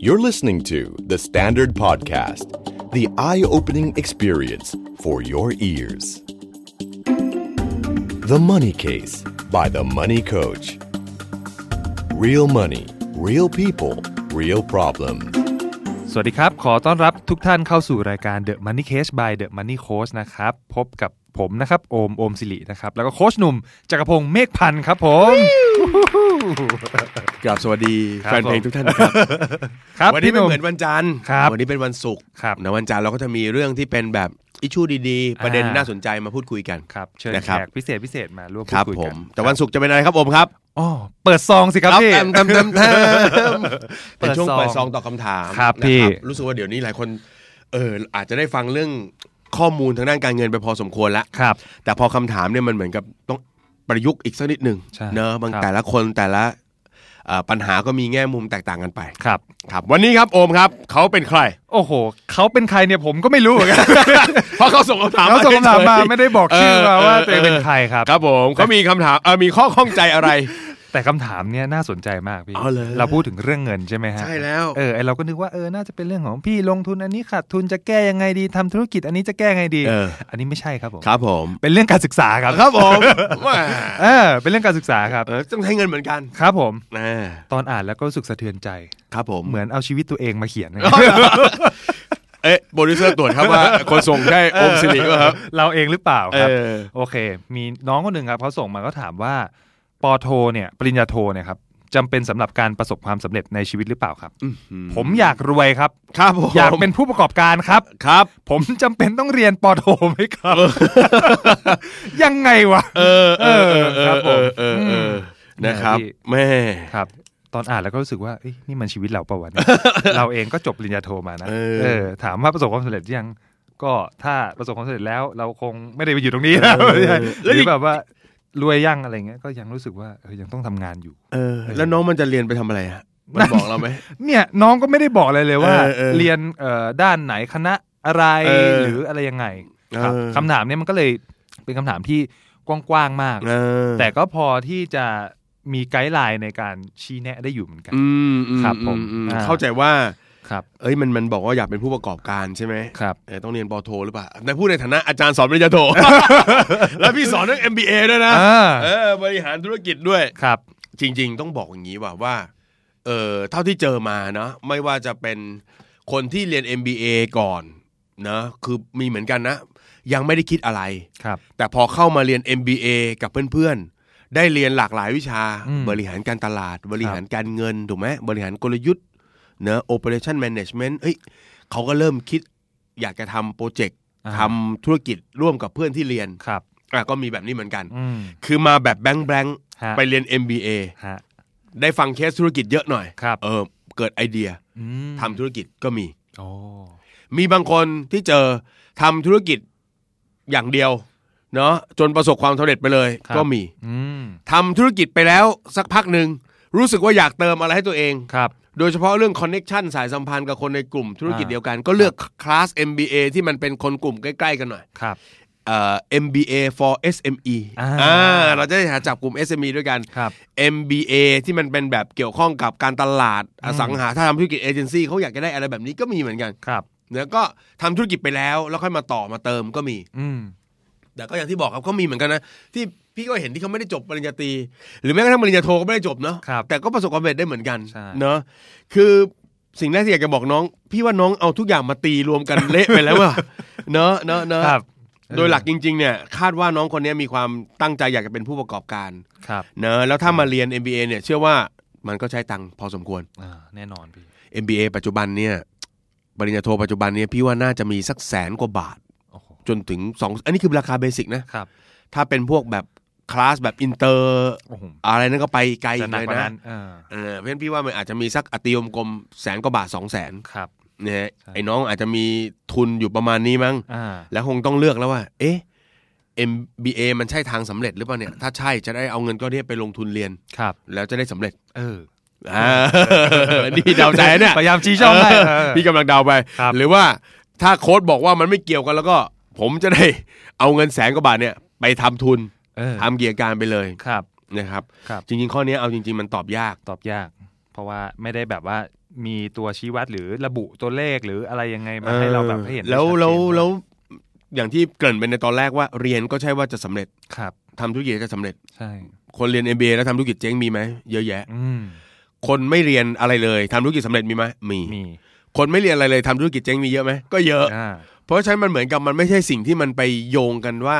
You're listening to The Standard Podcast, the eye opening experience for your ears. The Money Case by The Money Coach. Real money, real people, real problem. สวัสดีครับ ขอต้อนรับทุกท่านเข้าสู่รายการ The Money Case by The Money Coach นะครับ พบกับผมนะครับ โอม โอมสิรินะครับ แล้วก็โค้ชหนุ่มจักรพงศ์เมฆพันธ์ครับผม กราบสวัสดีครับแฟนเพลงทุกท่านครับครับวันนี้พี่หไม่นุ่มเหมือนวันจันทร์ครับวันนี้เป็นวันศุกร์ครับนะวันจันทร์เราก็จะมีเรื่องที่เป็นแบบอิชชูดีๆ ประเด็นอ่าน่าสนใจมาพูดคุยกันครับเชิญนะแขครับกพิเศษพิเศษมาร่วมคพูรัดบคุยผกัมนแต่วันศุกร์จะเป็นอะไรครับผมครับอ๋อเปิดซองสิครับพี่เต็มเต็มเต็มเต็มเป็นช่วงเปิเปิดดซซอองงตอบคำถามครับนะพี่รู้สึกว่าเดี๋ยวนี้หลายคนเอออาจจะได้ฟังเรื่องข้อมูลทางด้านการเงินไปพอสมควรแล้วครับ แต่พอคำถามเนี่ยมันเหมือนกับต้อง ประยุกต์อีกสักนิดหนึ่งใช่เนอะบางครับแต่ละคนแต่ละเอ่อปัญหาก็มีแง่มุมแตกต่างกันไปครับ ครับวันนี้ครับโอมครับ เขาเป็นใคร โอ้โห เขาเป็นใครเนี่ยผมก็ไม่รู้เหมือนกันเพราะเขาส่งคำถามเขาส่งคำถามมาเฉยๆไม่ได้บอกชื่อมาว่าเออตัวเองเป็นใครครับ ครับผมเขามีคำถามเออมีข้อข้องใจอะไร แต่คำถามเนี่ยน่าสนใจมากพี่อ๋อเหรอเราพูดถึงเรื่องเงินใช่ไหมฮะใช่แล้วเออไอเราก็นึกว่าเออน่าจะเป็นเรื่องของพี่ลงทุนอันนี้ขาดทุนจะแก้ยังไงดีทำธุรกิจอันนี้จะแก้ไงดีเอออันนี้ไม่ใช่ครับผมครับผมเป็นเรื่องการศึกษาครับครับผมแหม่เออเป็นเรื่องการศึกษาครับเออต้องให้เงินเหมือนกันครับผมนะตอนอ่านแล้วก็รู้สึกสะเทือนใจครับผมเหมือนเอาชีวิตตัวเองมาเขียนนะเอ๊ะโปรดิวเซอร์ตรวจครับว่าคนส่งใช่โอมสิริก็ครับเราเองหรือเปล่าเอครับอะโอเค มีน้องคนหนึ่งครับเขาส่งมาก็ถามว่า ปอโทเนี่ยปริญญาโทเนี่ยครับจำเป็นสำหรับการประสบความสำเร็จในชีวิตหรือเปล่าครับ ผมอยากรวยครับครับผมอยากเป็นผู้ประกอบการครับครับ ผมจำเป็นต้องเรียนปอโทไหมครับ ยังไงวะ เออเออเออครับผมเออเออเออนะครับพี่แม่ครับ ตอนอ่านแล้วก็รู้สึกว่าเอ้ยนี่มันชีวิตเราปะวะเนี่ยเราเองก็จบปริญญาโทมานะเออ ถามว่าประสบความสำเร็จหรือยังก็ถ้าประสบความสำเร็จแล้ว เราคงไม่ได้ไปอยู่ตรงนี้นะหรือแบบว่า รวยยังอะไรเงี้ยก็ยังรู้สึกว่าเออยังต้องทำงานอยู่ เออ แล้วน้องมันจะเรียนไปทำอะไรฮะมันบอกเราไหมเนี่ยน้องก็ไม่ได้บอกอะไรเลยว่าเออเออเรียนเอ่อด้านไหนคณะอะไรเออหรืออะไรยังไงครับเออคำถามเนี้ยมันก็เลยเป็นคำถามที่กว้างๆมากเออแต่ก็พอที่จะมีไกด์ไลน์ในการชี้แนะได้อยู่เหมือนกันอืมอืครับผมอือือ่าเข้าใจว่า ครับเอ้ยมันมันบอกว่าอยากเป็นผู้ประกอบการใช่ไหมครับเออต้องเรียนปอโทหรือเปล่าในพูดในฐานะอาจารย์สอนปริญญาโท แล้วพี่สอนเรื่อง MBA ด้วยนะอ่าเออบริหารธุรกิจด้วยครับ จริง ๆ ต้องบอกอย่างนี้ว่าว่าเออเท่าที่เจอมาเนาะไม่ว่าจะเป็นคนที่เรียน MBA ก่อนเนาะคือมีเหมือนกันนะ ยังไม่ได้คิดอะไรครับ แต่พอเข้ามาเรียน MBA กับเพื่อนๆ ได้เรียนหลากหลายวิชาอืมบริหารการตลาด บริหารการเงินถูกไหมบริหารกลยุทธ์ เนอะ operation management เอ้ยเขาก็เริ่มคิดอยากจะทำโปรเจกต์อ่าทำธุรกิจร่วมกับเพื่อนที่เรียนครับอะก็มีแบบนี้เหมือนกันอืมคือมาแบบแบลงก์แบลงก์ฮะไปเรียน MBA ฮะได้ฟังเคสธุรกิจเยอะหน่อยครับเออเกิดไอเดียอืมทำธุรกิจก็มีโอ้มีบางคนที่เจอทำธุรกิจอย่างเดียวเนาะจนประสบความสำเร็จไปเลยครับก็มีอืมทำธุรกิจไปแล้วสักพักหนึ่ง รู้สึกว่าอยากเติมอะไรให้ตัวเองครับ โดยเฉพาะเรื่อง connection สายสัมพันธ์กับคนในกลุ่มธุรกิจอ่าเดียวกัน ก็เลือกคลาส MBA ที่มันเป็นคนกลุ่มใกล้ๆกันหน่อยครับเอ่อ MBA for SME อ่าอ่าเราจะได้หาจับกลุ่ม SME ด้วยกันครับ MBA ที่มันเป็นแบบเกี่ยวข้องกับการตลาดอสังหาถ้าทำธุรกิจเอเจนซี่เขาอยากจะได้อะไรแบบนี้ก็มีเหมือนกันครับแล้วก็ทำธุรกิจไปแล้วแล้วค่อยมาต่อมาเติมก็มี อืมแต่ก็อย่างที่บอกครับก็มีเหมือนกันนะที่ พี่ก็เห็นที่เขาไม่ได้จบปริญญาตรีหรือแม้กระทั่งปริญญาโทก็ไม่ได้จบเนาะครับ แต่ก็ประสบความสำเร็จได้เหมือนกันใช่เนาะคือสิ่งแรกที่อยากจะบอกน้อง พี่ว่าน้องเอาทุกอย่างมาตีรวมกันเละไปแล้วอะเนาะเนาะเนาะครับโดยหลักจริง ๆ เนี่ย คาดว่าน้องคนนี้มีความตั้งใจอยากจะเป็นผู้ประกอบการครับเนอะแล้วถ้ามาเรียน MBA เนี่ย เชื่อว่ามันก็ใช้ตังค์พอสมควรอ่าแน่นอนพี่ MBA ปัจจุบันเนี่ยปริญญาโทปัจจุบันเนี่ยพี่ว่าน่าจะมีสักแสนกว่าบาทโอ้โหจนถึงสองอันนี้คือราคา basic นะครับถ้าเป็นพวกแบบ คลาสแบบอินเตอร์โอ้โหอะไรนั่นก็ไปไกลจะหนักเลยกว่านะนั้นอ่าเออเพราะฉะนั้นพี่ว่ามันอาจจะมีสักอติยมกลมแสนกว่าบาทสองแสนครับเนี่ยใช่ไอ้น้องอาจจะมีทุนอยู่ประมาณนี้มั้งอ่าแล้วคงต้องเลือกแล้วว่า เอ๊ะ MBA มันใช่ทางสำเร็จหรือเปล่าเนี่ย ถ้าใช่จะได้เอาเงินก็เนี้ยไปลงทุนเรียนครับ แล้วจะได้สำเร็จ เอออ่านี่เดาใจเนี่ยพยายามชี้ช่องให้เออเออพี่กำลังเดาไปครับหรือว่าถ้าโค้ดบอกว่ามันไม่เกี่ยวกันแล้วก็ ผมจะได้เอาเงินแสนกว่าบาทเนี่ย ไปทำทุนเออ ทำเกียร์การไปเลยครับนะครับครับจริง ๆ ข้อนี้เอาจริง ๆ มันตอบยากตอบยาก เพราะว่าไม่ได้แบบว่ามีตัวชี้วัดหรือระบุตัวเลขหรืออะไรยังไงมาให้เราแบบให้เห็นได้แล้วชัดเจนแล้วว่าแล้วอย่างที่เกริ่นไปในตอนแรกว่าเรียนก็ใช่ว่าจะสำเร็จครับทำธุรกิจจะสำเร็จใช่ คนเรียน MBA แล้วทำธุรกิจเจ๊งมีไหมเยอะแยะอืมคนไม่เรียนอะไรเลยทำธุรกิจสำเร็จมีไหมมีมีคนไม่เรียนอะไรเลยทำธุรกิจเจ๊งมีเยอะไหมก็เยอะอ่าเพราะฉะนั้นมันเหมือนกับมันไม่ใช่สิ่งที่มันไปโยงกันว่า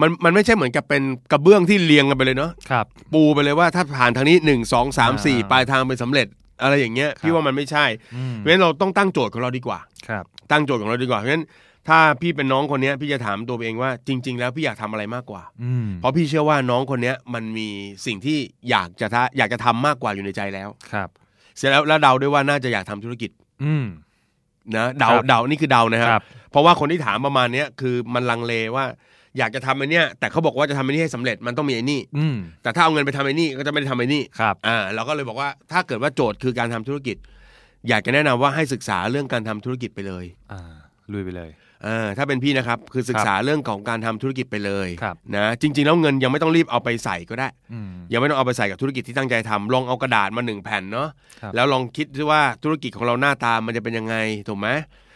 มันมันไม่ใช่เหมือนกับเป็นกระเบื้องที่เรียงกันไปเลยเนาะครับ ปูไปเลยว่าถ้าผ่านทางนี้หนึ่งสองสามสี่อ่าปลายทางไปสำเร็จอะไรอย่างเงี้ยครับพี่ว่ามันไม่ใช่อืมเพราะฉะนั้นเราต้องตั้งโจทย์ของเราดีกว่าครับ ตั้งโจทย์ของเราดีกว่าเพราะฉะนั้นถ้าพี่เป็นน้องคนเนี้ยพี่จะถามตัวเองว่าจริง ๆ แล้วพี่อยากทำอะไรมากกว่าอืมเพราะพี่เชื่อว่าน้องคนเนี้ยมันมีสิ่งที่อยากจะทะอยากจะทำมากกว่าอยู่ในใจแล้วครับ เสร็จแล้วแล้วเดาด้วยว่าน่าจะอยากทำธุรกิจ อืมนะเดาครับเดานี่คือเดานะคครัรับบเพราะว่าคนที่ถามประมาณเนี้ยคือมันลังเลว่า อยากจะทำไอ้เนี้ยแต่เขาบอกว่าจะทำไอ้นี่ให้สำเร็จมันต้องมีไอ้นี่อืม แต่ถ้าเอาเงินไปทำไอ้นี่ก็จะไม่ได้ทำไอ้นี่ครับ อ่าเราก็เลยบอกว่าถ้าเกิดว่าโจทย์คือการทำธุรกิจ อยากจะแนะนำว่าให้ศึกษาเรื่องการทำธุรกิจไปเลยอ่าลุยไปเลย เออถ้าเป็นพี่นะครับคือศึกษาเรื่องของการทำธุรกิจไปเลยครับ นะจริง ๆ แล้วเงินยังไม่ต้องรีบเอาไปใส่ก็ได้ อืม ยังไม่ต้องเอาไปใส่กับธุรกิจที่ตั้งใจทำลองเอากระดาษมาหนึ่งแผ่นเนาะครับ แล้วลองคิดดูว่าธุรกิจของเราหน้าตามันจะเป็นยังไงถูกไหมเอ่อ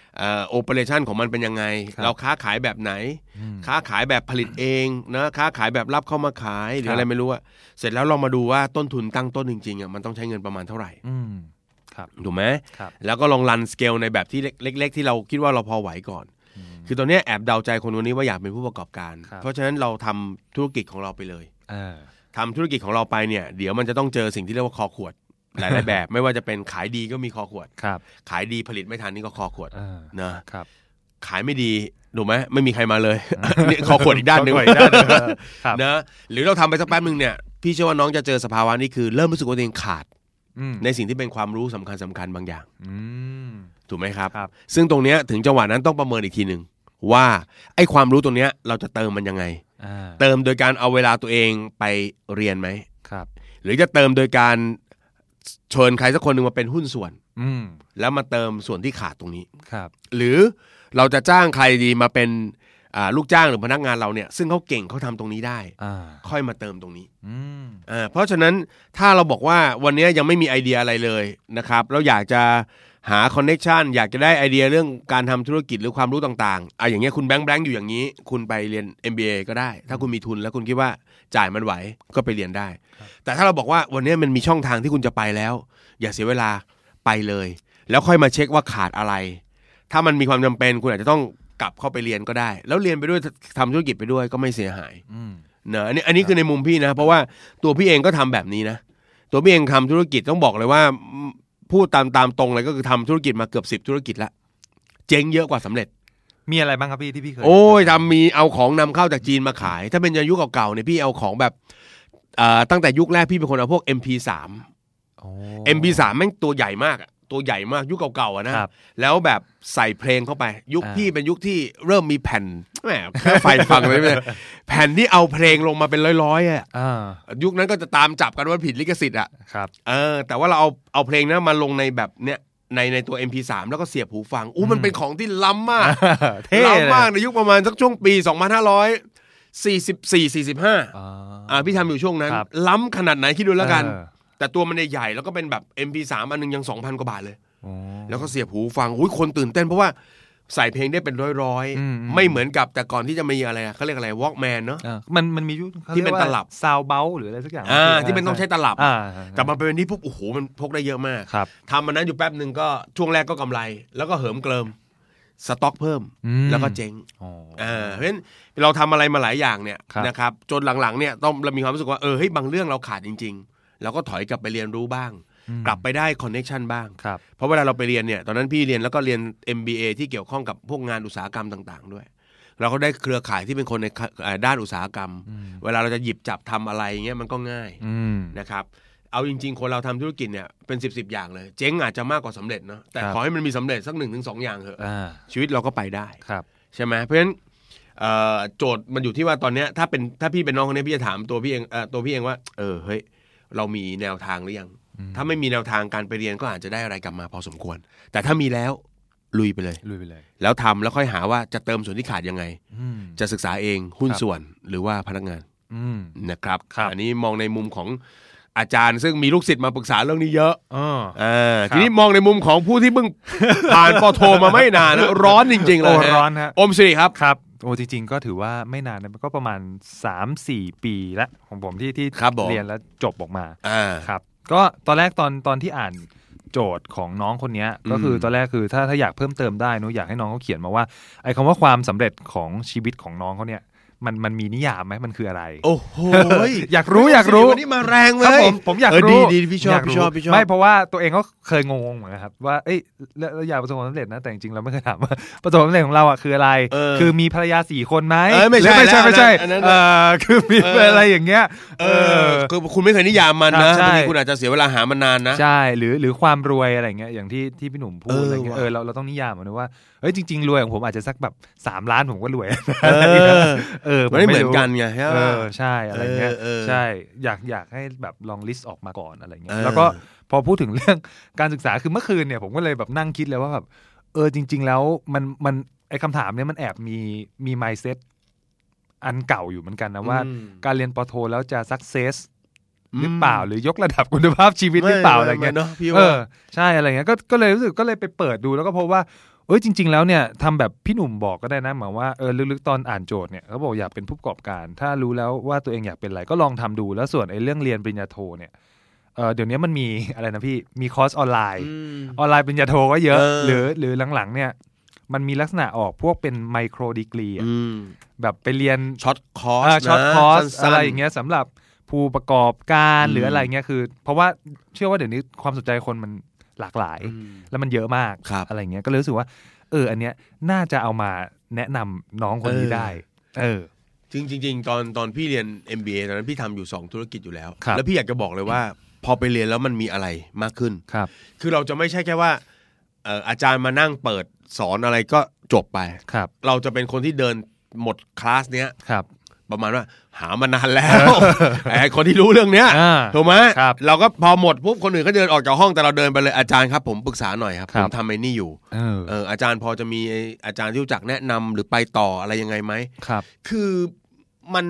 โอเปอเรชันของมันเป็นยังไงครับเราค้าขายแบบไหนอืมค้าขายแบบผลิตเองนะค้าขายแบบรับเข้ามาขายหรือครับอะไรไม่รู้อะเสร็จแล้วลองมาดูว่าต้นทุนตั้งต้นจริงๆอะมันต้องใช้เงินประมาณเท่าไหร่อืมครับถูกไหมครับแล้วก็ลองรันสเกลในแบบที่เล็ก ๆ ที่เราคิดว่าเราพอไหวก่อนอืมคือตอนเนี้ยแอบเดาใจคนคนนี้ว่าอยากเป็นผู้ประกอบการครับเพราะฉะนั้นเราทำธุรกิจของเราไปเลยเออทำธุรกิจของเราไปเนี่ย เดี๋ยวมันจะต้องเจอสิ่งที่เรียกว่าคอขวด หลายๆแบบ ไม่ว่าจะเป็นขายดีก็มีคอขวดครับ ขายดีผลิตไม่ทันนี่ก็คอขวดเออนะครับขายไม่ดีถูกไหมไม่มีใครมาเลยนี่คอขวดอีกด้านหนึ่งคอขวดอีกด้านหนึ่งครับนะหรือเราทำไปสักแป๊บหนึ่งเนี่ยพี่เชื่อว่าน้องจะเจอสภาวะนี้คือเริ่มรู้สึกว่าตัวเองขาดอืมในสิ่งที่เป็นความรู้สำคัญสำคัญบางอย่างอืมถูกไหมครับครับ ซึ่งตรงเนี้ยถึงจังหวะนั้นต้องประเมินอีกทีหนึ่งว่าไอ้ความรู้ตรงเนี้ยเราจะเติมมันยังไงอ่าเติมโดยการเอาเวลาตัวเองไปเรียนไหมครับ หรือจะเติมโดยการ เชิญใครสักคนหนึ่งมาเป็นหุ้นส่วน อืม แล้วมาเติมส่วนที่ขาดตรงนี้ ครับ หรือเราจะจ้างใครดีมาเป็นอ่าลูกจ้างหรือพนักงานเราเนี่ย ซึ่งเขาเก่งเขาทำตรงนี้ได้ อ่าค่อยมาเติมตรงนี้อืมอ่าเพราะฉะนั้นถ้าเราบอกว่าวันนี้ยังไม่มีไอเดียอะไรเลยนะครับ แล้วอยากจะ หาคอนเน็ชันอยากจะได้ไอเดียเรื่องการทำธุรกิจหรือความรู้ต่างๆอะอย่างเงี้ยคุณแบงค์แบงค์อยู่อย่างนี้ คุณไปเรียน MBA ก็ได้ ถ้าคุณมีทุนแล้วคุณคิดว่าจ่ายมันไหวก็ไปเรียนได้ แต่ถ้าเราบอกว่าวันนี้มันมีช่องทางที่คุณจะไปแล้ว อย่าเสียเวลาไปเลย แล้วค่อยมาเช็คว่าขาดอะไร ถ้ามันมีความจำเป็นคุณอาจจะต้องกลับเข้าไปเรียนก็ได้ แล้วเรียนไปด้วยทำธุรกิจไปด้วยก็ไม่เสียหายอืมเนอะอันนี้อันนี้คือในมุมพี่นะ เพราะว่าตัวพี่เองก็ทำแบบนี้นะ ตัวพี่เองทำธุรกิจต้องบอกเลยว่าอืม พูดตามตามตรงเลยก็คือทำธุรกิจมาเกือบสิบธุรกิจละเจ๊งเยอะกว่าสำเร็จ มีอะไรบ้างครับพี่ที่พี่เคยโอ้ยทำมีเอาของนำเข้าจากจีนมาขาย ถ้าเป็นยุคเก่าๆเนี่ยพี่เอาของแบบเอ่อตั้งแต่ยุคแรกพี่เป็นคนเอาพวก MP3 โอ้ MP3 แม่งตัวใหญ่มากอะ ตัวใหญ่มากยุคเก่าๆอะนะครับแล้วแบบใส่เพลงเข้าไป ยุคอ่าพี่เป็นยุคที่เริ่มมีแผ่นแหมแค่ไฟฟังเลยไม่ได้แผ่นที่เอาเพลงลงมาเป็นร้อยๆอะอ่ายุคนั้นก็จะตามจับกันว่าผิดลิขสิทธิ์อะครับเออแต่ว่าเราเอาเอาเพลงนั้นมาลงในแบบเนี้ยในในตัว MP3 แล้วก็เสียบหูฟังอู้มันเป็นของที่ล้ำมากเท่เลยล้ำมากในยุคประมาณสักช่วงปี 2544 45อ่าอ่าพี่ทำอยู่ช่วงนั้นครับล้ำขนาดไหนคิดดูแล้วกันเออ แต่ตัวมันใหญ่ๆแล้วก็เป็นแบบ MP3 อันหนึงยัง2,000กว่าบาทเลยโอ้แล้วก็เสียบหูฟังอุ้ยคนตื่นเต้นเพราะว่าใส่เพลงได้เป็นร้อยอืมอืมๆไม่เหมือนกับแต่ก่อนที่จะมีอะไรอะเขาเรียกอะไร Walkman เนาะอ่ามันมันมียุคขาที่เป็นรียกว่าตลับ Soundabout หรืออะไรสักอย่างอ่าที่มันต้องใช้ตลับอ่าแต่มันเป็นนี้ปุ๊บโอ้โหมันพกได้เยอะมากครับทำมันนั้นอยู่แป๊บหนึ่งก็ช่วงแรกก็กำไร แล้วก็เหิมเกริมสต็อกเพิ่มอืมแล้วก็เจ๊งอ๋ออ่าเพราะฉะนั้นเราทำอะไรมาหลายอย่างเนี่ยครับนะครับจนหลังๆเนี่ยต้องเรามีความรู้สึกว่าเออเฮ้ยบางเรื่องเราขาดจริง ๆ เราก็ถอยกลับไปเรียนรู้บ้างอืมกลับไปได้ connection บ้าง ครับ เพราะเวลาเราไปเรียนเนี่ย ตอนนั้นพี่เรียนแล้วก็เรียน MBA ที่เกี่ยวข้องกับพวกงานอุตสาหกรรมต่าง ๆ ด้วย เราก็ได้เครือข่ายที่เป็นคนในเอ่อด้านอุตสาหกรรมอืมเวลาเราจะหยิบจับทำอะไรเงี้ยมันก็ง่ายอืมนะครับ เอาจริง ๆ คนเราทำธุรกิจเนี่ยเป็นสิบสิบอย่างเลย เจ๊งอาจจะมากกว่าสำเร็จเนาะ แต่ครับขอให้มันมีสำเร็จสักหนึ่งถึงสองอย่างเถอะอ่าชีวิตเราก็ไปได้ครับใช่ไหมเพราะฉะนั้นเอ่อโจทย์มันอยู่ที่ว่าตอนเนี้ยถ้าเป็นถ้าพี่เป็นน้องคนนี้พี่จะถามตัวพี่เองเอ่อตัวพี่เองว่า เออเฮ้ย เรามีแนวทางหรือยัง ถ้าไม่มีแนวทางการไปเรียนก็อาจจะได้อะไรกลับมาพอสมควร แต่ถ้ามีแล้วลุยไปเลยลุยไปเลย แล้วทำแล้วค่อยหาว่าจะเติมส่วนที่ขาดยังไงอืมจะศึกษาเองหุ้นครับส่วนหรือว่าพนักงานอืมนะครับครับ อันนี้มองในมุมของ อาจารย์ซึ่งมีลูกศิษย์มาปรึกษาเรื่องนี้เยอะอ๋ออ่าครับทีนี้มองในมุมของผู้ที่เพิ่งผ่านปอโทมาไม่นานนะร้อนจริง ๆ เลยโอ้ฮะร้อนฮะอมสิริครับครับโอ้จริง ๆ ก็ถือว่าไม่นานนะก็ประมาณ 3-4 ปีละของผมที่ที่ครับผมเรียนแล้วจบออกมาอ่าครับ ก็ตอนแรกตอนตอนที่อ่านโจทย์ของน้องคนเนี้ยก็คืออืมตอนแรกคือถ้าถ้าอยากเพิ่มเติมได้หนุอยากให้น้องเขาเขียนมาว่าไอ้คำว่าความสำเร็จของชีวิตของน้องเขาเนี่ย มันมันมีนิยามไหมมันคืออะไร โอ้โหอยากรู้อยากรู้วันนี้มาแรงเลครับยผมผมอยากเออรู้ดีดีพี่ชอบยากพี่รู้ชอบพี่ชอบไม่เพราะว่าตัวเองก็เคยงงๆเหมือนกันครับว่าเอ้ยเราเราอยากประสบความสำเร็จนะแต่จริงๆเราไม่เคยถามว่าประสบความสำเร็จของเราอะคืออะไรเออคือมีภรรยาสี่คนไหมเอ้ยไม่ใช่หรือไม่ใช่แล้วไม่ใช่อันนั้นเออคือมีเออออะไรอย่างเงี้ยเออคือคุณไม่เคยนิยามมันครันะบใช่บางทีคุณอาจจะเสียเวลาหามันนานนะใช่หรือหรือความรวยอะไรเงี้ยอย่างที่ที่พี่หนุ่มพูดเอออะไรเงี้ยว่ะเออเราเราต้องนิยามมันนะว่า เอ้ยจริง ๆ รวยของผมอาจจะสักแบบสามล้านผมก็รวยเออเออผมันไม่เหมือนรู้กันไงใช่เอปะอใช่อะไรเงี้ยเออเออใช่อยากอยากให้แบบลองลิสต์ออกมาก่อนอะไรเงี้เอยอแล้วก็พอพูดถึงเรื่องการศึกษาคือเมื่อคืนเนี่ยผมก็เลยแบบนั่งคิดเลยว่าแบบเออจริง ๆ แล้วมันมันไอคำถามเนี้ยมันแอบมีมีไมเซ็ตอันเก่าอยู่เหมือนกันนะว่าอืมการเรียนปอโทแล้วจะสักเซสอืมหรือเปล่าหรือยกระดับคุณภาพชีวิตหรือเปล่าอะไรเงี้ยม่ม่เนาะพี่เอว่าอใช่อะไรเงี้ยก็ก็เลยรู้สึกก็เลยไปเปิดดูแล้วก็พบว่า เอ้ยจริง ๆ แล้วเนี่ยทำแบบพี่หนุ่มบอกก็ได้นะหมายว่าเออลึกๆตอนอ่านโจทย์เนี่ยเขาบอกอยากเป็นผู้ประกอบการ ถ้ารู้แล้วว่าตัวเองอยากเป็นอะไรก็ลองทำดูแล้วส่วนไอ้เรื่องเรียนปริญญาโทเนี่ยเออเดี๋ยวนี้มันมีอะไรนะพี่มีคอร์สออนไลน์อืมออนไลน์ปริญญาโทก็เยอะเออหรือหรือหลังๆเนี่ยมันมีลักษณะออกพวกเป็น micro degree อืมแบบไปเรียน short course อ่า short นะคอร์สสั้นๆอะไรอย่างเงี้ยสำหรับผู้ประกอบการอืมหรืออะไรเงี้ยคือ เพราะว่าเชื่อว่าเดี๋ยวนี้ความสนใจคนมัน หลากหลายอืมแล้วมันเยอะมากครับอะไรเงี้ยก็เลยรู้สึกว่า เออ อันเนี้ยน่าจะเอามาแนะนำน้องคนนี้เออได้ เออจริงจริงๆตอนตอนพี่เรียน MBA ตอนนั้นพี่ทำอยู่ 2 ธุรกิจอยู่แล้วครับแล้วพี่อยากจะบอกเลยว่า พอไปเรียนแล้วมันมีอะไรมากขึ้นครับ คือเราจะไม่ใช่แค่ว่าเอ่ออาจารย์มานั่งเปิดสอนอะไรก็จบไปครับ เราจะเป็นคนที่เดินหมดคลาสเนี้ยครับ ประมาณว่าหามานานแล้วไอ้คนที่รู้เรื่องเนี้ยอ่าถูกไหมครับเราก็พอหมดปุ๊บคนอื่นก็เดินออกจากห้องแต่เราเดินไปเลยอาจารย์ครับผมปรึกษาหน่อยครับครัผบมทำไอ้นี่อยู่เออเอออาจารย์พอจะมีอาจารย์ที่รู้จักแนะนำหรือไปต่ออะไรยังไงไหมครับ คือมัน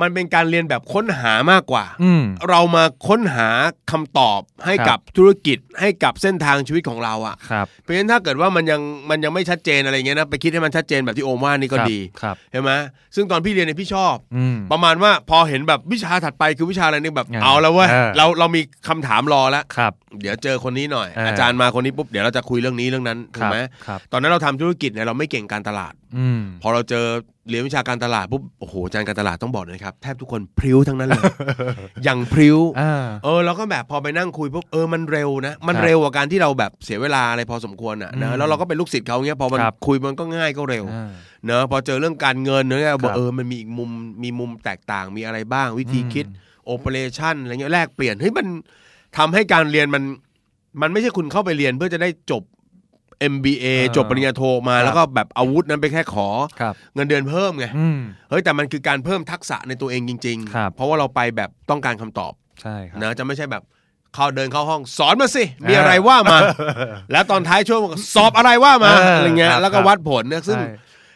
มันเป็นการเรียนแบบค้นหามากกว่าอืมเรามาค้นหาคำตอบให้ครับกับธุรกิจให้กับเส้นทางชีวิตของเราอะครับเพราะฉะนั้นถ้าเกิดว่ามันยังมันยังไม่ชัดเจนอะไรเงี้ยนะไปคิดให้มันชัดเจนแบบที่โอมว่านี่ก็ครับดีครับเห็นไหมซึ่งตอนพี่เรียนเนี่ยพี่ชอบอืมประมาณว่าพอเห็นแบบวิชาถัดไปคือวิชาอะไรนี่แบบอ่าเอาแล้วเว้ยเออเราเรามีคำถามรอแล้วครับเดี๋ยวเจอคนนี้หน่อยเออออาจารย์มาคนนี้ปุ๊บเดี๋ยวเราจะคุยเรื่องนี้เรื่องนั้นคถูรักบไหมครับตอนนั้นเราทำธุรกิจเนี่ยเราไม่เก่งการตลาดอืมพอเราเจอ เรียนวิชาการตลาดปุ๊บโอ้โหอาจารย์การตลาดต้องบอกเลยนะครับ แทบทุกคนพริ้วทั้งนั้นเลย อย่างพริ้วอ่าเออเราก็แบบพอไปนั่งคุยปุ๊บเออมันเร็วนะ มันครับเร็วกว่าการที่เราแบบเสียเวลาอะไรพอสมควรอะนะอืมแล้วเราก็เป็นลูกศิษย์เขาเงี้ยพอมันครับคุยมันก็ง่ายก็เร็วอ่าเนอะพอเจอเรื่องการเงินเนี่ยบอคกรับเออมันมีอีกมุมมีมุมแตกต่างมีอะไรบ้าง วิธีอืมคิดโอเปอเรชั่นอะไรเงี้ยแลกเปลี่ยนเฮ้ยมันทำให้การเรียนมันมันไม่ใช่คุณเข้าไปเรียนเพื่อจะได้จบ MBA จบปริญญาโทมาแล้วก็แบบอาวุธนั้นไปแค่ขอครับเงินเดือนเพิ่มไงอืมเฮ้ยแต่มันคือการเพิ่มทักษะในตัวเองจริงครับๆเพราะว่าเราไปแบบต้องการคำตอบใช่ครับนะจะไม่ใช่แบบเข้าเดินเข้าห้องสอนมาสิ มีอะไรว่ามา แล้วตอนท้ายช่วงสอบอะไรว่ามาเออออะไรเงี้ยครับแล้วก็วัดผลเนี่ยซึ่งใช่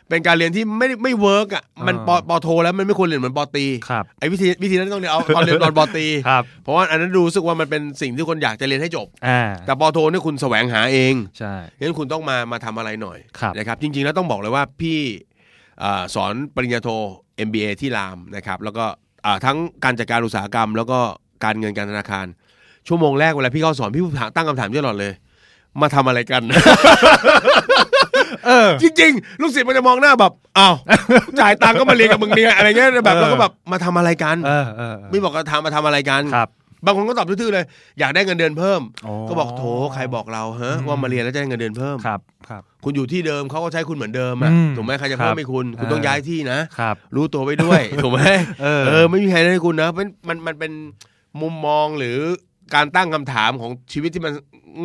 เป็นการเรียนที่ไม่ไม่ work อะมันเออปอปอโทแล้วมันไม่ควรเรียนเหมือนปอตรีครับไอ้วิธีวิธีนั้นต้องเรียนเอาตอนเรียนตอนปอตรีครับเพราะว่าอันนั้นดูรู้สึกว่ามันเป็นสิ่งที่คนอยากจะเรียนให้จบอ่าแต่ปอโทเนี่ยคุณแสวงหาเองใช่งั้นคุณต้องมามาทำอะไรหน่อยครับนะครับจริง ๆ แล้วต้องบอกเลยว่าพี่อ่าสอนปริญญาโท MBA ที่รามนะครับแล้วก็อ่าทั้งการจัดการอุตสาหกรรม แล้วก็การเงินการธนาคาร ชั่วโมงแรกเวลาพี่เข้าสอนพี่ถามตั้งคำถามตลอดเลย มาทำอะไรกันเออจริงๆ ลูกศิษย์มันจะมองหน้าแบบอ้าวจ่ายตังค์ก็มาเรียนกับมึงเนี่ยอะไรเงี้ยแบบเออเราก็แบบมาทำอะไรกันเออเออเออไม่บอกก็ทำมาทำอะไรกัน ครับ บางคนก็ตอบทื่อๆเลย อยากได้เงินเดือนเพิ่ม อ๋อ ก็บอกโถใครบอกเราฮะอืมว่ามาเรียนแล้วจะได้เงินเดือนเพิ่ม ครับครับ คุณอยู่ที่เดิมเขาก็ใช้คุณเหมือนเดิมอะอืมถูกไหมใครจะครับเพิ่มให้คุณ คุณต้องเออ ย้ายที่นะ ครับ รู้ตัวไว้ด้วย ถูกไหมเออเออไม่มีใครได้ให้คุณนะเป็นมันมันเป็นมุมมองหรือ การตั้งคำถามของชีวิตที่มัน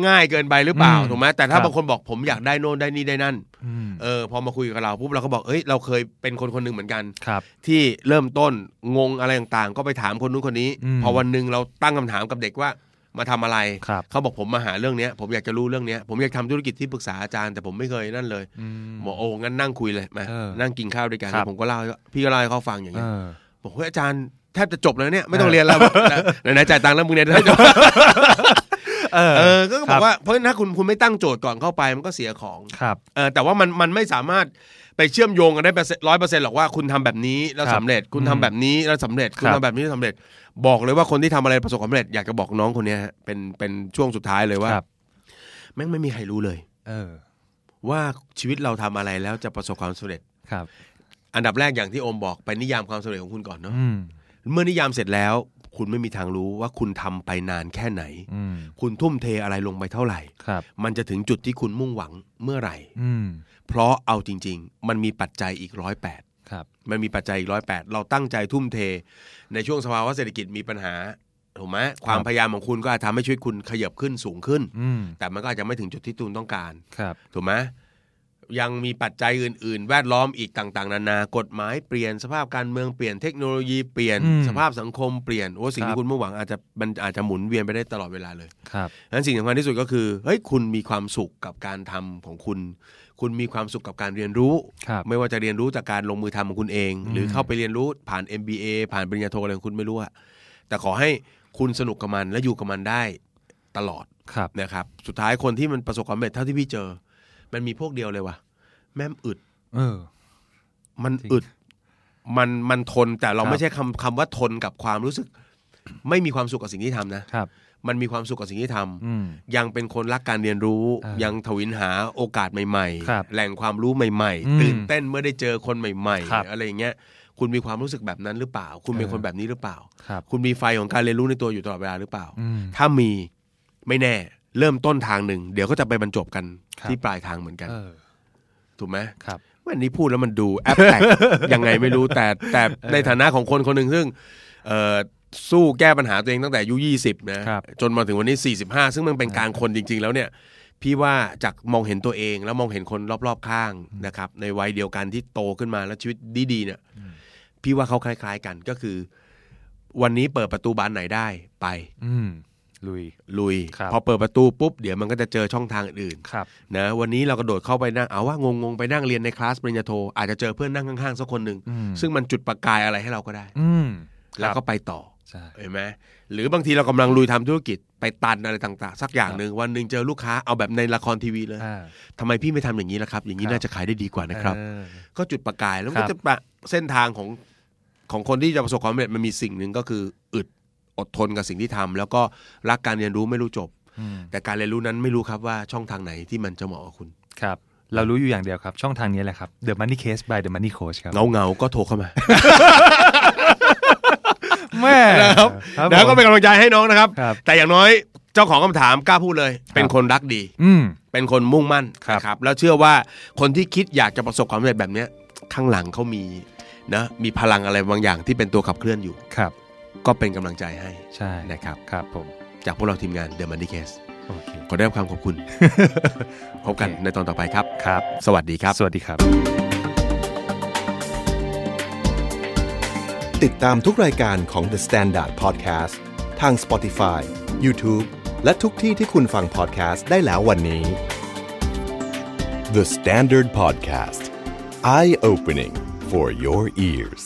ง่ายเกินไปหรือเปล่าอืมถูกไหมแต่ถ้าครับบางคนบอกผมอยากได้โน่นได้นี่ได้นั่นอืมเออพอมาคุยกับเราปุ๊บเราก็บอกเอ้ยเราเคยเป็นคนคนหนึ่งเหมือนกันครับที่เริ่มต้นงงอะไรต่างๆ ก็ไปถามคนนู้นคนนี้อืมพอวันหนึ่งเราตั้งคำถามกับเด็กว่ามาทำอะไรครับเขาบอกผมมาหาเรื่องเนี้ย ผมอยากจะรู้เรื่องเนี้ย ผมอยากทำธุรกิจที่ปรึกษาอาจารย์แต่ผมไม่เคยนั่นเลยอืมบอกโอ้งั้นนั่งคุยเลยมาเออนั่งกินข้าวด้วยกันครับผมก็เล่าให้พี่ก็เล่าให้เขาฟังอย่างเอเงี้ยอบอกเฮ้ยอาจารย์ แทบจะจบแล้วเนี่ยไม่ต้องเรียนแล้วไหนๆจ่ายตังค์แล้วมึงเนี่ยได้จบเออเออก็บครัอบกว่าเพราะฉะนั้นถ้าคุณคุณไม่ตั้งโจทย์ก่อนเข้าไปมันก็เสียของครับเออแต่ว่ามันมันไม่สามารถไปเชื่อมโยงกันได้ร้อยเปอร์เซ็นต์หรอกว่าคุณทำแบบนี้แล้วครับสำเร็จคุณทำอืมแบบนี้แล้วสำเร็จคุณครับทำแบบนี้แล้วสำเร็จ บอกเลยว่าคนที่ทำอะไรประสบความสำเร็จอยากจะบอกน้องคนเนี้ยฮะเป็นเป็นช่วงสุดท้ายเลยว่าครับแม่งไม่มีใครรู้เลย เออ ว่าชีวิตเราทำอะไรแล้วจะประสบความสำเร็จครับ อันดับแรกอย่างที่โอมบอกไปนิยามความสำเร็จของคุณก่อนเนาะอืม เมื่อนิยามเสร็จแล้ว คุณไม่มีทางรู้ว่าคุณทำไปนานแค่ไหนอืมคุณทุ่มเทอะไรลงไปเท่าไหร่ครับมันจะถึงจุดที่คุณมุ่งหวังเมื่อไหร่อืมเพราะเอาจริง ๆ มันมีปัจจัยอีกร้อยแปดครับมันมีปัจจัยอีกร้อยแปดเราตั้งใจทุ่มเท ในช่วงสภาวะเศรษฐกิจมีปัญหาถูกไหมความพยายามของคุณก็อาจทำให้ชีวิตคุณขยับขึ้นสูงขึ้นอืมแต่มันก็อาจจะไม่ถึงจุดที่คุณต้องการครับถูกไหม ยังมีปัจจัยอื่น ๆ แวดล้อมอีกต่าง ๆ นานากฎหมายเปลี่ยนสภาพการเมืองเปลี่ยนเทคโนโลยีเปลี่ยนอืมสภาพสังคมเปลี่ยนโอ้สิ่งครัที่บคุณมุ่งหวังอาจจะมันอาจจะหมุนเวียนไปได้ตลอดเวลาเลยครับดังนั้นสิ่งสำคัญที่สุดก็คือเฮ้ยคุณมีความสุขกับการทำของคุณ คุณมีความสุขกับการเรียนรู้ครับไม่ว่าจะเรียนรู้จากการลงมือทำของคุณเองอืมหรือเข้าไปเรียนรู้ผ่าน MBA ผ่านปริญญาโทอะไรของคุณไม่รู้อะแต่ขอให้คุณสนุกกับมันและอยู่กับมันได้ตลอดครับนะครับ สุดท้ายคนที่มันประสบความสำเร็จเท่าที่พี่เจอ มันมีพวกเดียวเลยว่ะ แม่มอึด เออ มันจริงอึด มันมันทนแต่เราครับไม่ใช่คำคำว่าทนกับความรู้สึก ไม่มีความสุขกับสิ่งที่ทำนะครับ มันมีความสุขกับสิ่งที่ทำอืมยังเป็นคนรักการเรียนรู้อ่ายัยังทวินหาโอกาสใหม่ครับๆแหล่งความรู้ใหม่อืมๆตื่นเต้นเมื่อได้เจอคนใหม่ครับๆอะไรอย่างเงี้ยคุณมีความรู้สึกแบบนั้นหรือเปล่า คุณเป็นเออคนแบบนี้หรือเปล่าครับคุณมีไฟของการเรียนรู้ในตัวอยู่ตลอดเวลาหรือเปล่าอืมถ้ามีไม่แน่ เริ่มต้นทางหนึ่งเดี๋ยวก็จะไปบรรจบกันครับที่ปลายทางเหมือนกันเออถูกไหมครับวันนี้พูดแล้วมันดูแอปแตกยังไงไม่รู้แต่แต่ในฐานะของคนคนหนึ่งซึ่งเอ่อสู้แก้ปัญหาตัวเองตั้งแต่อายุยี่สิบนะครับจนมาถึงวันนี้สี่สิบห้าซึ่งมันเป็นการคนจริง ๆ แล้วเนี่ย พี่ว่าจากมองเห็นตัวเองแล้วมองเห็นคนรอบๆข้างนะครับ ในวัยเดียวกันที่โตขึ้นมาแล้วชีวิตดีๆเนี่ย พี่ว่าเขาคล้าย ๆกันก็คือ วันนี้เปิดประตูบานไหนได้ไป อืม ลุยลุย ครับพอเปิดประตูปุ๊บ เดี๋ยวมันก็จะเจอช่องทางอื่นครับนะวันนี้เรากระโดดเข้าไปนั่งเอาว่างงๆไปนั่งเรียนในคลาสปริญญาโทอาจจะเจอเพื่อนนั่งข้างๆสักคนหนึ่งอืม ซึ่งมันจุดประกายอะไรให้เราก็ได้ อืมแล้วคก็รับไปต่อใช่ เห็นไหมหรือบางทีเรากำลังลุยทำธุรกิจไปตันอะไรต่างๆ สักอย่างหนึ่งวันหนึ่งเจอลูกค้าเอาแบบในละครทีวีเลยอ่า ทำไมพี่ไม่ทำอย่างนี้ล่ะครับ อย่างนี้ครับ น่าจะขายได้ดีกว่านะครับ เออ ก็จุดประกายแล้วมันครัก็บ จะปะเส้นทางของของคนที่จะประสบความสำเร็จมันมีสิ่งหนึ่งก็คืออึด อดทนกับสิ่งที่ทำแล้วก็รักการเรียนรู้ไม่รู้จบอืมแต่การเรียนรู้นั้นไม่รู้ครับว่าช่องทางไหนที่มันจะเหมาะกับคุณครับเรารู้อยู่อย่างเดียวครับ ช่องทางนี้แหละครับ The Money Case by The Money Coach ครับเงาเงาๆก็โทรเข้ามาแม่นะครับครับแล้วก็ผมเป็นกำลังใจให้น้องนะครับครับแต่อย่างน้อยเจ้าของคำถามกล้าพูดเลย เป็นคนรักดี อืมเป็นคนมุ่งมั่นครับนะครับ แล้วเชื่อว่าคนที่คิดอยากจะประสบความสำเร็จแบบเนี้ยข้างหลังเขามีนะมีพลังอะไรบางอย่างที่เป็นตัวขับเคลื่อนอยู่ครับ ก็เป็นกำลังใจให้ใช่นะครับครับผมจากพวกเราทีมงาน The Money Case โอเคขอได้รับความขอบคุณพบกันในตอนต่อไปครับครับ สวัสดีครับ สวัสดีครับ ติดตามทุกรายการของ The Standard Podcast ทาง Spotify, YouTube และทุกที่ที่คุณฟัง podcast ได้แล้ววันนี้ The Standard Podcast Eye Opening for your ears